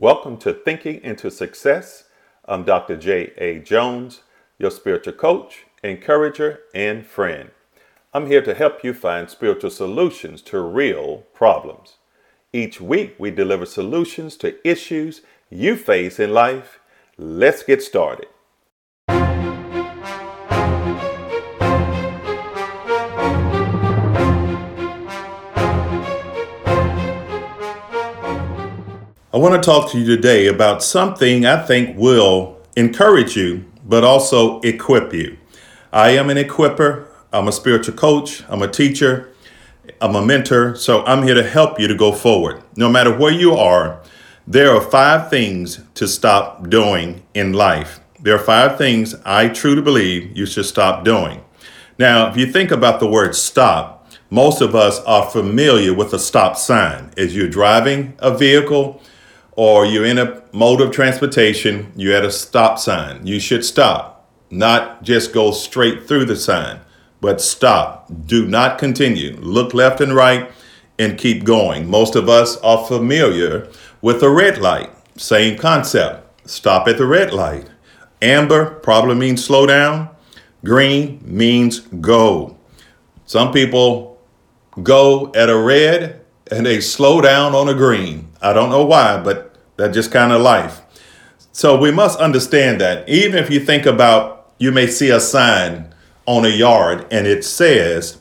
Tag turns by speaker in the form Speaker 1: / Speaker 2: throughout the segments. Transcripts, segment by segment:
Speaker 1: Welcome to Thinking into Success. I'm Dr. J. A. Jones, your spiritual coach, encourager, and friend. I'm here to help you find spiritual solutions to real problems. Each week, we deliver solutions to issues you face in life. Let's get started. I want to talk to you today about something I think will encourage you, but also equip you. I am an equiper, I'm a spiritual coach, I'm a teacher, I'm a mentor, so I'm here to help you to go forward. No matter where you are, there are five things to stop doing in life. There are five things I truly believe you should stop doing. Now, if you think about the word stop, most of us are familiar with a stop sign. As you're driving a vehicle, or you're in a mode of transportation, you're at a stop sign. You should stop, not just go straight through the sign, but stop. Do not continue. Look left and right and keep going. Most of us are familiar with a red light. Same concept. Stop at the red light. Amber probably means slow down. Green means go. Some people go at a red and they slow down on a green. I don't know why, but that just kind of life. So we must understand that even if you think about, you may see a sign on a yard and it says,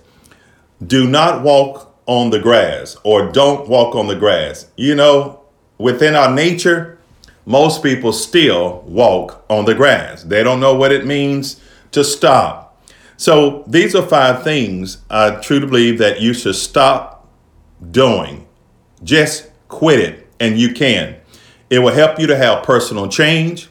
Speaker 1: do not walk on the grass or don't walk on the grass. You know, within our nature, most people still walk on the grass. They don't know what it means to stop. So these are five things I truly believe that you should stop doing. Just quit it, and you can. It will help you to have personal change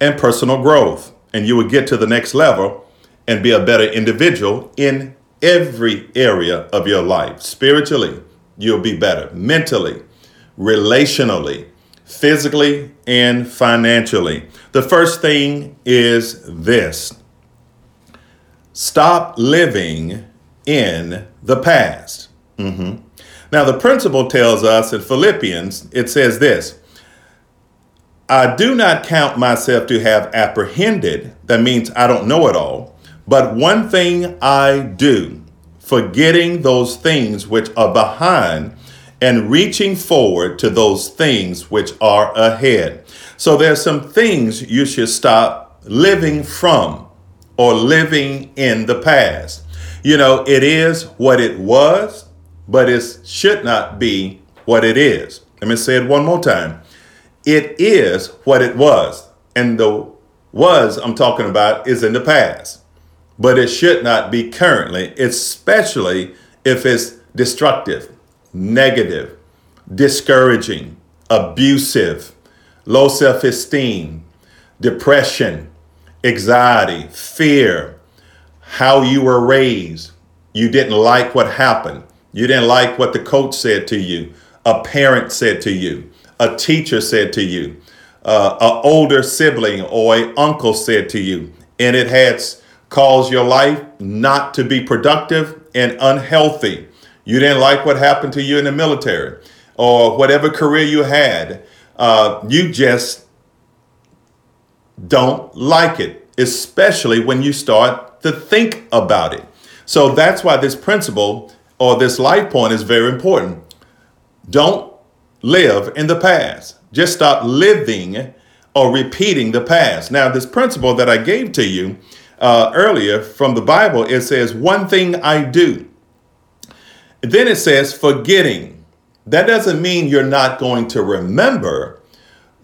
Speaker 1: and personal growth, and you will get to the next level and be a better individual in every area of your life. Spiritually, you'll be better. Mentally, relationally, physically, and financially. The first thing is this stop living in the past. Mm-hmm. Now, the principle tells us in Philippians, it says this I do not count myself to have apprehended. That means I don't know it all. But one thing I do, forgetting those things which are behind and reaching forward to those things which are ahead. So there's some things you should stop living from or living in the past. You know, it is what it was, but it should not be what it is. Let me say it one more time. It is what it was. And the was I'm talking about is in the past. But it should not be currently, especially if it's destructive, negative, discouraging, abusive, low self esteem, depression, anxiety, fear, how you were raised. You didn't like what happened. You didn't like what the coach said to you, a parent said to you a teacher said to you, uh, an older sibling or an uncle said to you, and it has caused your life not to be productive and unhealthy. You didn't like what happened to you in the military or whatever career you had. Uh, you just don't like it, especially when you start to think about it. So that's why this principle or this life point is very important. Don't live in the past. Just stop living or repeating the past. Now, this principle that I gave to you uh, earlier from the Bible, it says, One thing I do. Then it says, forgetting. That doesn't mean you're not going to remember,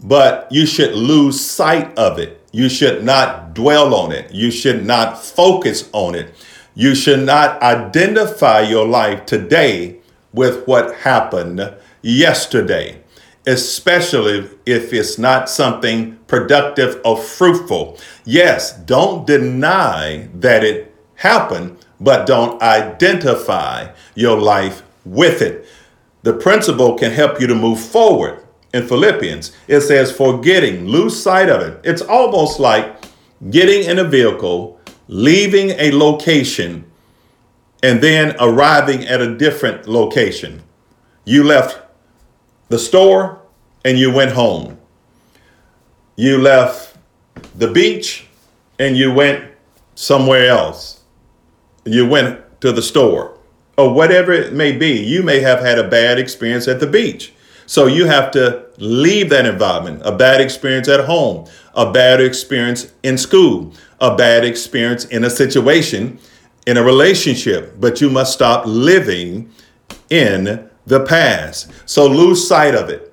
Speaker 1: but you should lose sight of it. You should not dwell on it. You should not focus on it. You should not identify your life today with what happened yesterday, especially if it's not something productive or fruitful. Yes, don't deny that it happened, but don't identify your life with it. The principle can help you to move forward. In Philippians, it says, forgetting, lose sight of it. It's almost like getting in a vehicle, leaving a location, and then arriving at a different location. You left the store and you went home. You left the beach and you went somewhere else. You went to the store or whatever it may be. You may have had a bad experience at the beach. So you have to leave that environment. A bad experience at home, a bad experience in school, a bad experience in a situation, in a relationship. But you must stop living in the past. So lose sight of it.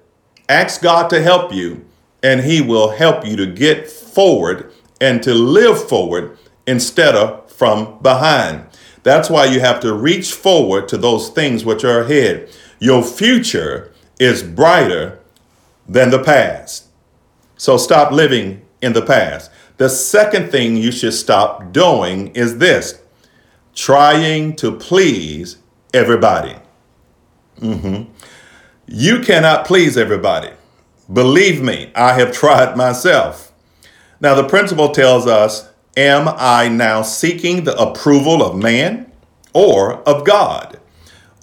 Speaker 1: Ask God to help you, and He will help you to get forward and to live forward instead of from behind. That's why you have to reach forward to those things which are ahead. Your future is brighter than the past. So stop living in the past. The second thing you should stop doing is this trying to please everybody. Mm-hmm. You cannot please everybody. Believe me, I have tried myself. Now, the principle tells us Am I now seeking the approval of man or of God?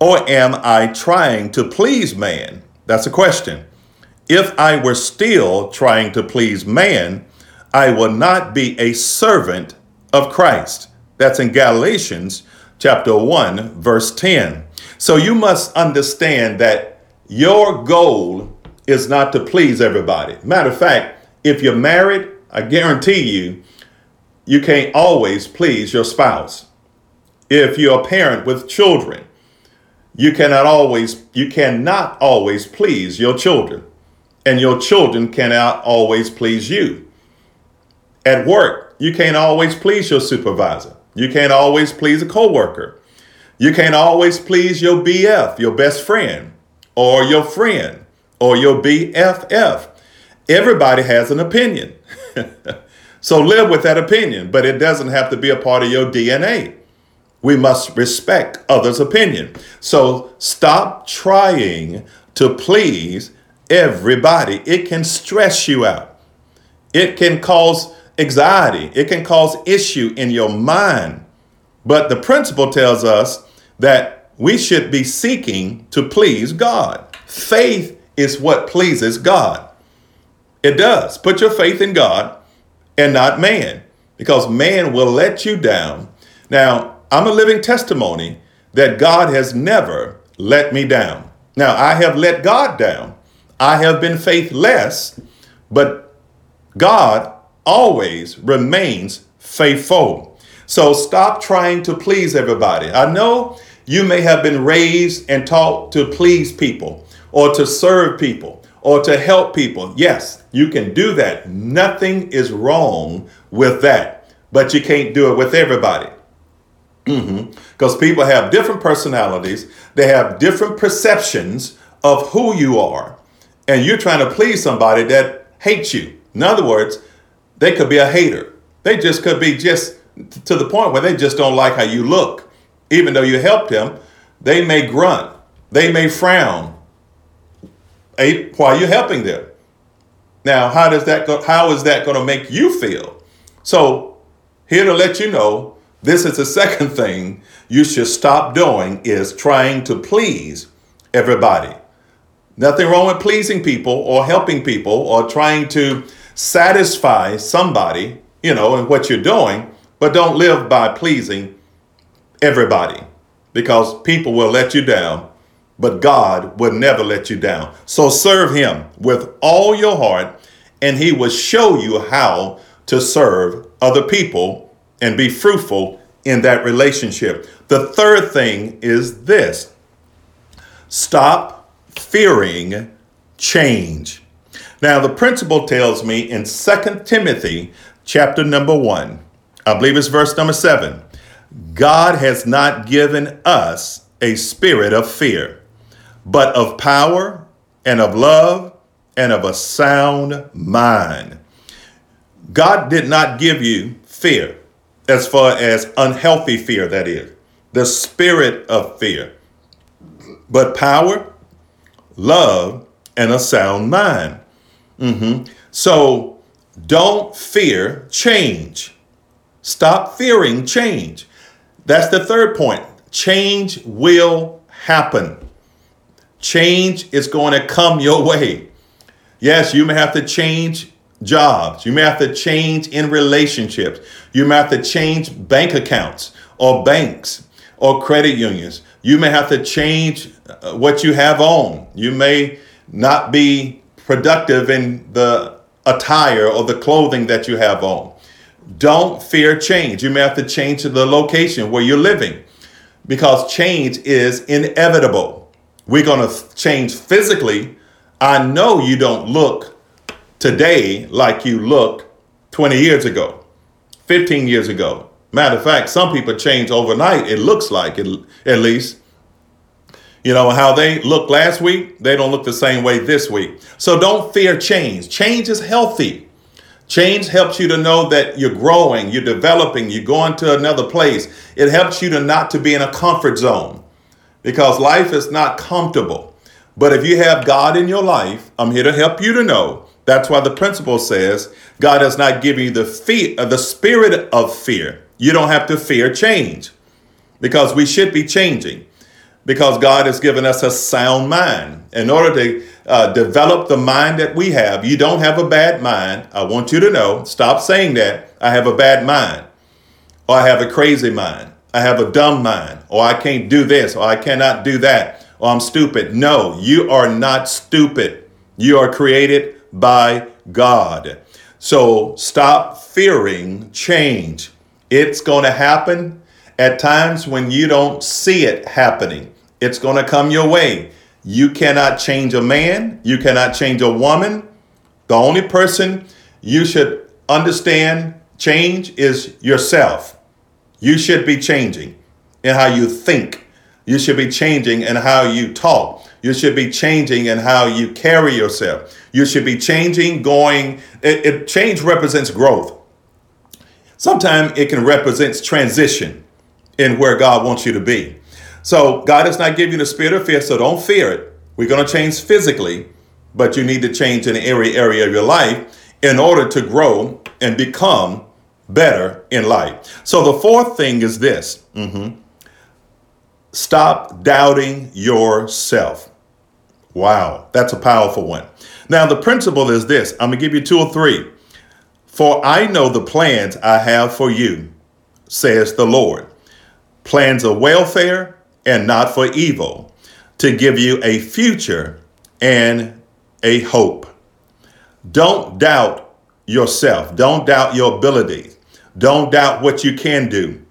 Speaker 1: Or am I trying to please man? That's a question. If I were still trying to please man, I will not be a servant of Christ. That's in Galatians chapter 1, verse 10. So you must understand that your goal is not to please everybody. Matter of fact, if you're married, I guarantee you, you can't always please your spouse. If you're a parent with children, you cannot always you cannot always please your children and your children cannot always please you at work you can't always please your supervisor you can't always please a coworker you can't always please your bf your best friend or your friend or your bff everybody has an opinion So live with that opinion, but it doesn't have to be a part of your DNA. We must respect others' opinion. So stop trying to please everybody. It can stress you out. It can cause anxiety. It can cause issue in your mind. But the principle tells us that we should be seeking to please God. Faith is what pleases God. It does. Put your faith in God and not man, because man will let you down. Now, I'm a living testimony that God has never let me down. Now, I have let God down. I have been faithless, but God always remains faithful. So stop trying to please everybody. I know you may have been raised and taught to please people or to serve people or to help people. Yes, you can do that. Nothing is wrong with that, but you can't do it with everybody. Because mm-hmm. people have different personalities, they have different perceptions of who you are, and you're trying to please somebody that hates you. In other words, they could be a hater. They just could be just to the point where they just don't like how you look. Even though you helped them, they may grunt, they may frown, while you're helping them. Now, how does that go? How is that going to make you feel? So, here to let you know, this is the second thing you should stop doing is trying to please everybody. Nothing wrong with pleasing people or helping people or trying to satisfy somebody, you know, in what you're doing, but don't live by pleasing everybody because people will let you down but God will never let you down. So serve Him with all your heart, and He will show you how to serve other people and be fruitful in that relationship. The third thing is this stop fearing change. Now, the principle tells me in 2 Timothy chapter number 1, I believe it's verse number 7 God has not given us a spirit of fear but of power and of love and of a sound mind. God did not give you fear, as far as unhealthy fear, that is, the spirit of fear, but power, love, and a sound mind. Mm-hmm. So don't fear change. Stop fearing change. That's the third point. Change will happen. Change is going to come your way. Yes, you may have to change jobs. You may have to change in relationships. You may have to change bank accounts or banks or credit unions. You may have to change uh, what you have on. You may not be productive in the attire or the clothing that you have on. Don't fear change. You may have to change the location where you're living because change is inevitable. We're going to change physically. I know you don't look today like you looked 20 years ago, 15 years ago. Matter of fact, some people change overnight, it looks like it, at least. You know, how they looked last week, they don't look the same way this week. So don't fear change. Change is healthy. Change helps you to know that you're growing, you're developing, you're going to another place. It helps you to not to be in a comfort zone because life is not comfortable. But if you have God in your life, I'm here to help you to know. That's why the principle says God has not given you the fear, uh, the spirit of fear. You don't have to fear change because we should be changing because God has given us a sound mind. In order to uh, develop the mind that we have. You don't have a bad mind. I want you to know. Stop saying that. I have a bad mind, or I have a crazy mind. I have a dumb mind, or I can't do this, or I cannot do that, or I'm stupid. No, you are not stupid. You are created by God. So stop fearing change. It's going to happen at times when you don't see it happening. It's going to come your way. You cannot change a man, you cannot change a woman. The only person you should understand change is yourself. You should be changing in how you think. You should be changing in how you talk. You should be changing in how you carry yourself. You should be changing, going. It, it change represents growth. Sometimes it can represent transition in where God wants you to be. So God has not given you the spirit of fear, so don't fear it. We're going to change physically, but you need to change in every area of your life in order to grow and become better in life. So the fourth thing is this mm-hmm. stop doubting yourself. Wow, that's a powerful one. Now, the principle is this I'm going to give you two or three. For I know the plans I have for you, says the Lord plans of welfare and not for evil, to give you a future and a hope. Don't doubt yourself. Don't doubt your ability. Don't doubt what you can do.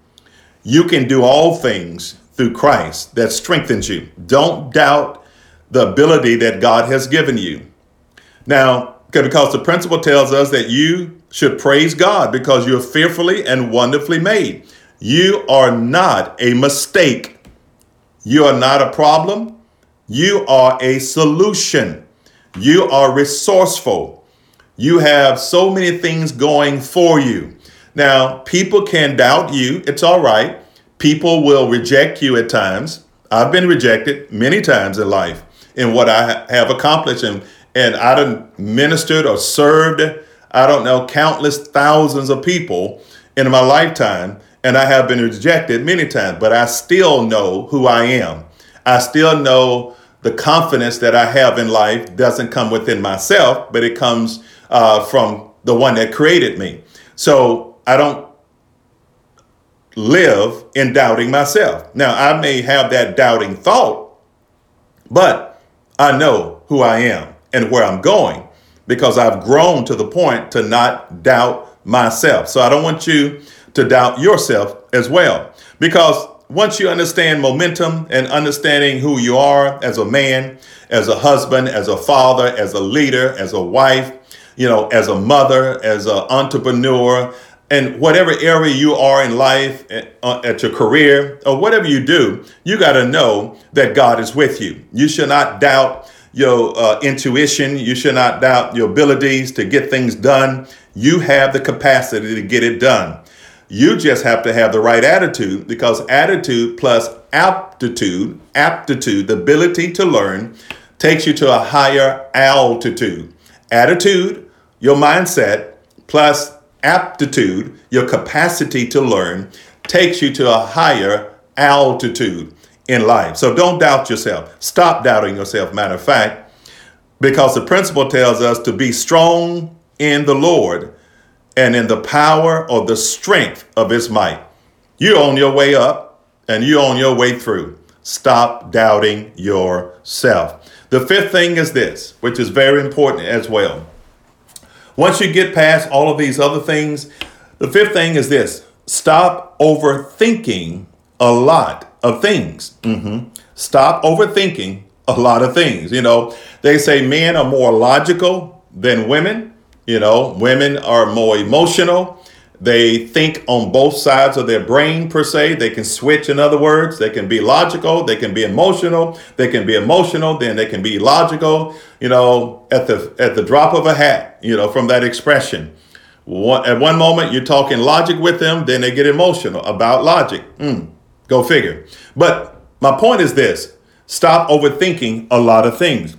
Speaker 1: You can do all things through Christ that strengthens you. Don't doubt the ability that God has given you. Now, because the principle tells us that you should praise God because you're fearfully and wonderfully made. You are not a mistake. You are not a problem. You are a solution. You are resourceful. You have so many things going for you. Now, people can doubt you. It's all right. People will reject you at times. I've been rejected many times in life in what I have accomplished. And, and I done ministered or served, I don't know, countless thousands of people in my lifetime and I have been rejected many times, but I still know who I am. I still know the confidence that I have in life doesn't come within myself, but it comes uh, from the one that created me. So I don't live in doubting myself. Now, I may have that doubting thought, but I know who I am and where I'm going because I've grown to the point to not doubt myself. So I don't want you to doubt yourself as well. Because once you understand momentum and understanding who you are as a man, as a husband, as a father, as a leader, as a wife, you know, as a mother, as an entrepreneur, and whatever area you are in life, uh, at your career, or whatever you do, you got to know that God is with you. You should not doubt your uh, intuition. You should not doubt your abilities to get things done. You have the capacity to get it done. You just have to have the right attitude because attitude plus aptitude, aptitude, the ability to learn, takes you to a higher altitude. Attitude, your mindset, plus aptitude, your capacity to learn, takes you to a higher altitude in life. So don't doubt yourself. Stop doubting yourself. Matter of fact, because the principle tells us to be strong in the Lord and in the power or the strength of his might. You're on your way up and you're on your way through. Stop doubting yourself. The fifth thing is this, which is very important as well. Once you get past all of these other things, the fifth thing is this stop overthinking a lot of things. Mm-hmm. Stop overthinking a lot of things. You know, they say men are more logical than women. You know, women are more emotional. They think on both sides of their brain, per se. They can switch, in other words. They can be logical. They can be emotional. They can be emotional. Then they can be logical, you know, at the, at the drop of a hat, you know, from that expression. One, at one moment, you're talking logic with them. Then they get emotional about logic. Mm, go figure. But my point is this stop overthinking a lot of things.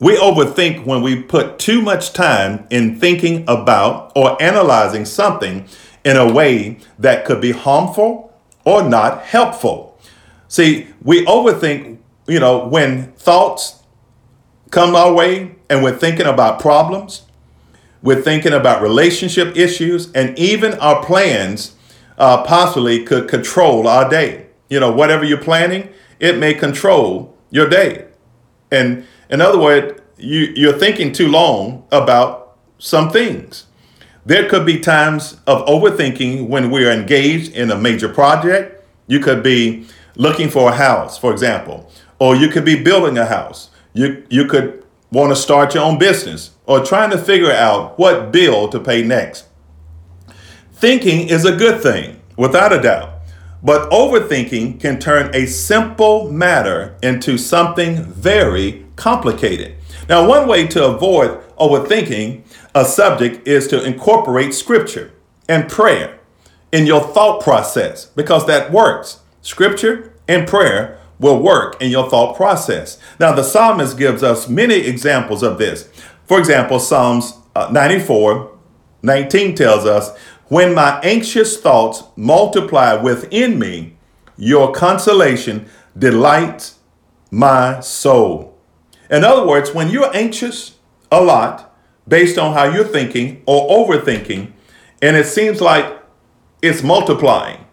Speaker 1: We overthink when we put too much time in thinking about or analyzing something in a way that could be harmful or not helpful. See, we overthink, you know, when thoughts come our way and we're thinking about problems, we're thinking about relationship issues, and even our plans uh, possibly could control our day. You know, whatever you're planning, it may control your day. And in other words, you, you're thinking too long about some things. There could be times of overthinking when we're engaged in a major project. You could be looking for a house, for example, or you could be building a house. You, you could want to start your own business or trying to figure out what bill to pay next. Thinking is a good thing, without a doubt. But overthinking can turn a simple matter into something very complicated. Now, one way to avoid overthinking a subject is to incorporate scripture and prayer in your thought process because that works. Scripture and prayer will work in your thought process. Now, the psalmist gives us many examples of this. For example, Psalms uh, 94 19 tells us, When my anxious thoughts multiply within me, your consolation delights my soul. In other words, when you're anxious a lot based on how you're thinking or overthinking, and it seems like it's multiplying,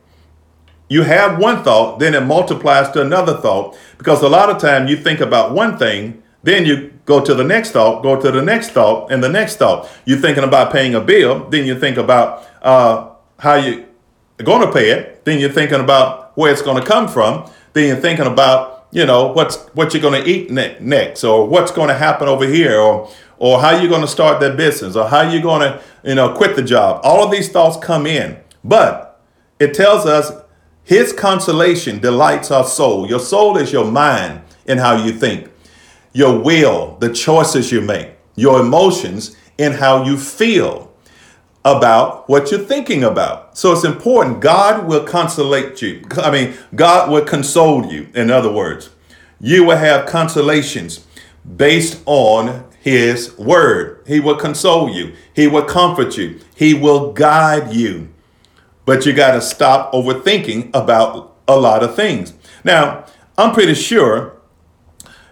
Speaker 1: you have one thought, then it multiplies to another thought. Because a lot of time you think about one thing, then you go to the next thought, go to the next thought, and the next thought. You're thinking about paying a bill, then you think about uh, how you're going to pay it, then you're thinking about where it's going to come from, then you're thinking about you know what's what you're going to eat ne- next or what's going to happen over here or or how you're going to start that business or how you're going to you know quit the job. All of these thoughts come in. But it tells us his consolation delights our soul. Your soul is your mind and how you think your will the choices you make your emotions and how you feel about what you're thinking about. So it's important. God will consolate you. I mean, God will console you, in other words. You will have consolations based on His word. He will console you, He will comfort you, He will guide you. But you got to stop overthinking about a lot of things. Now, I'm pretty sure,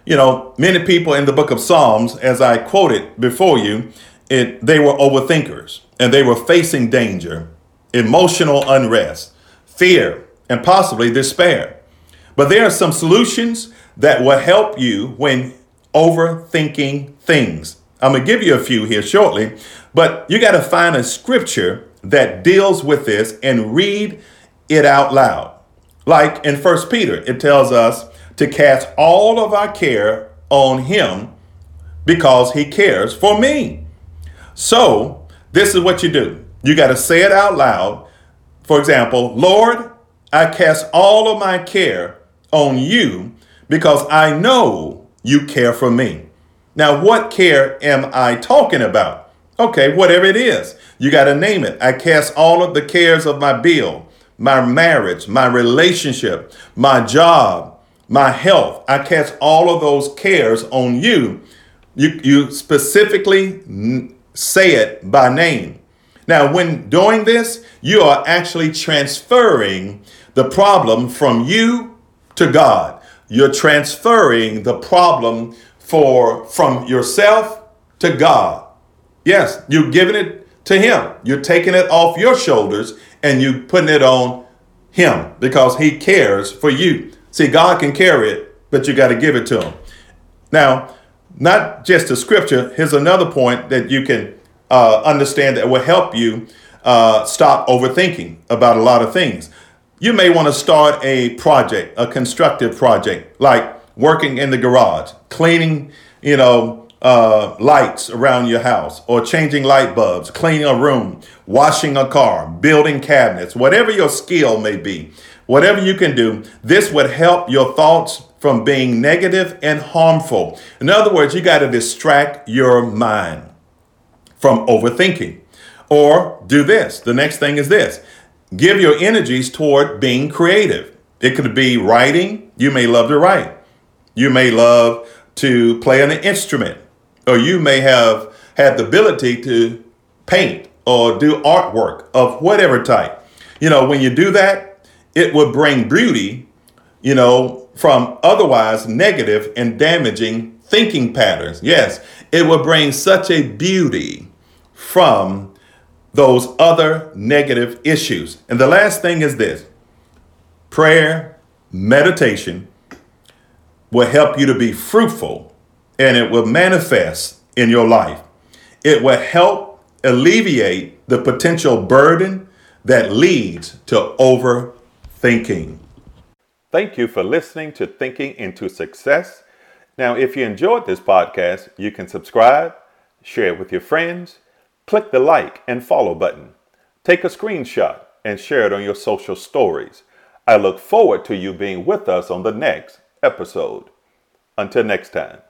Speaker 1: you know, many people in the book of Psalms, as I quoted before you, it, they were overthinkers and they were facing danger, emotional unrest, fear, and possibly despair. But there are some solutions that will help you when overthinking things. I'm going to give you a few here shortly, but you got to find a scripture that deals with this and read it out loud. Like in First Peter, it tells us to cast all of our care on him because he cares for me. So, this is what you do. You got to say it out loud. For example, Lord, I cast all of my care on you because I know you care for me. Now, what care am I talking about? Okay, whatever it is, you got to name it. I cast all of the cares of my bill, my marriage, my relationship, my job, my health. I cast all of those cares on you. You, you specifically say it by name. Now, when doing this, you are actually transferring the problem from you to God. You're transferring the problem for from yourself to God. Yes, you're giving it to him. You're taking it off your shoulders and you putting it on him because he cares for you. See, God can carry it, but you got to give it to him. Now, not just the scripture, here's another point that you can uh, understand that will help you uh, stop overthinking about a lot of things. You may want to start a project, a constructive project, like working in the garage, cleaning, you know, uh, lights around your house, or changing light bulbs, cleaning a room, washing a car, building cabinets, whatever your skill may be, whatever you can do, this would help your thoughts from being negative and harmful. In other words, you got to distract your mind from overthinking. Or do this. The next thing is this give your energies toward being creative. It could be writing. You may love to write. You may love to play an instrument. Or you may have had the ability to paint or do artwork of whatever type. You know, when you do that, it would bring beauty, you know, from otherwise negative and damaging thinking patterns. Yes, it would bring such a beauty from those other negative issues. And the last thing is this prayer, meditation will help you to be fruitful and it will manifest in your life. It will help alleviate the potential burden that leads to overthinking. Thank you for listening to Thinking into Success. Now, if you enjoyed this podcast, you can subscribe, share it with your friends Click the like and follow button. Take a screenshot and share it on your social stories. I look forward to you being with us on the next episode. Until next time.